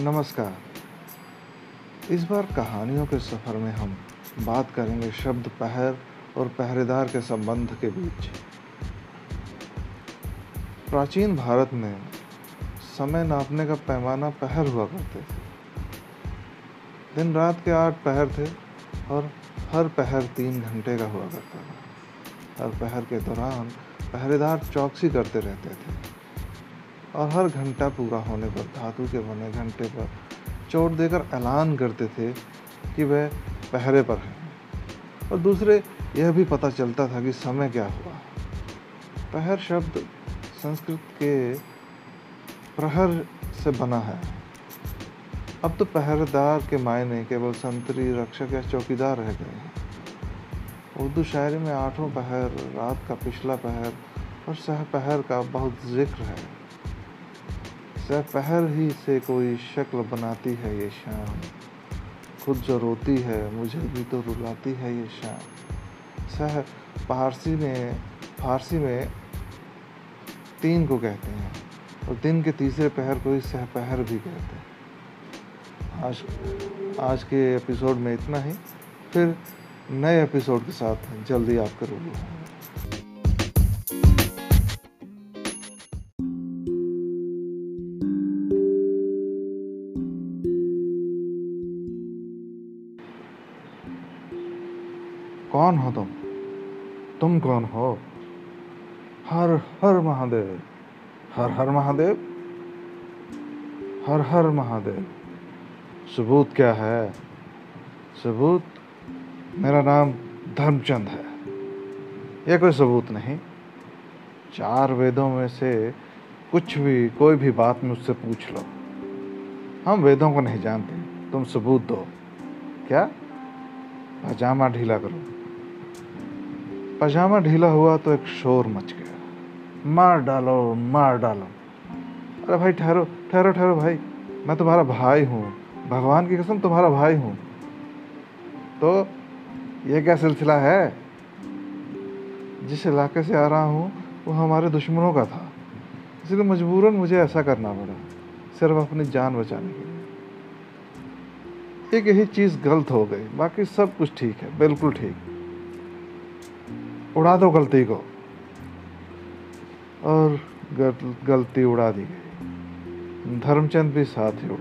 नमस्कार। इस बार कहानियों के सफ़र में हम बात करेंगे शब्द पहर और पहरेदार के संबंध के बीच। प्राचीन भारत में समय नापने का पैमाना पहर हुआ करते थे। दिन रात के आठ पहर थे और हर पहर तीन घंटे का हुआ करता था। हर पहर के दौरान पहरेदार चौकसी करते रहते थे। और हर घंटा पूरा होने पर, धातु के बने घंटे पर चोट देकर ऐलान करते थे कि वह पहरे पर हैं। और दूसरे, यह भी पता चलता था कि समय क्या हुआ। पहर शब्द संस्कृत के प्रहर से बना है। अब तो पहरेदार के मायने केवल संतरी, रक्षक या चौकीदार रह गए हैं। उर्दू शायरी में आठों पहर, रात का पिछला पहर और सह पहर का बहुत ज़िक्र है। पहर ही से कोई शक्ल बनाती है ये शाम खुद जो रोती है, मुझे भी तो रुलाती है ये शाम सह फारसी में फारसी में तीन को कहते हैं और दिन के तीसरे पहर को ही सह पहर भी कहते हैं। आज आज के एपिसोड में इतना ही। फिर नए एपिसोड के साथ जल्दी आपका रूबरू कौन हो तुम? तुम कौन हो? हर हर महादेव। हर हर महादेव? हर हर महादेव। सबूत क्या है? सबूत? मेरा नाम धर्मचंद है। यह कोई सबूत नहीं। चार वेदों में से कुछ भी, कोई भी बात मुझसे पूछ लो। हम वेदों को नहीं जानते। तुम सबूत दो। क्या? पजामा ढीला करो। पजामा ढीला हुआ तो एक शोर मच गया। मार डालो मार डालो। अरे भाई, ठहरो ठहरो ठहरो भाई। मैं तुम्हारा भाई हूँ। भगवान की कसम, तुम्हारा भाई हूँ। तो ये क्या सिलसिला है? जिस इलाके से आ रहा हूँ, वो हमारे दुश्मनों का था। इसलिए मजबूरन मुझे ऐसा करना पड़ा, सिर्फ़ अपनी जान बचाने के लिए। एक यही चीज़ गलत हो गई। बाकी सब कुछ ठीक है, बिल्कुल ठीक। उड़ा दो गलती को। और गलती उड़ा दी गई। धर्मचंद भी साथ ही उड़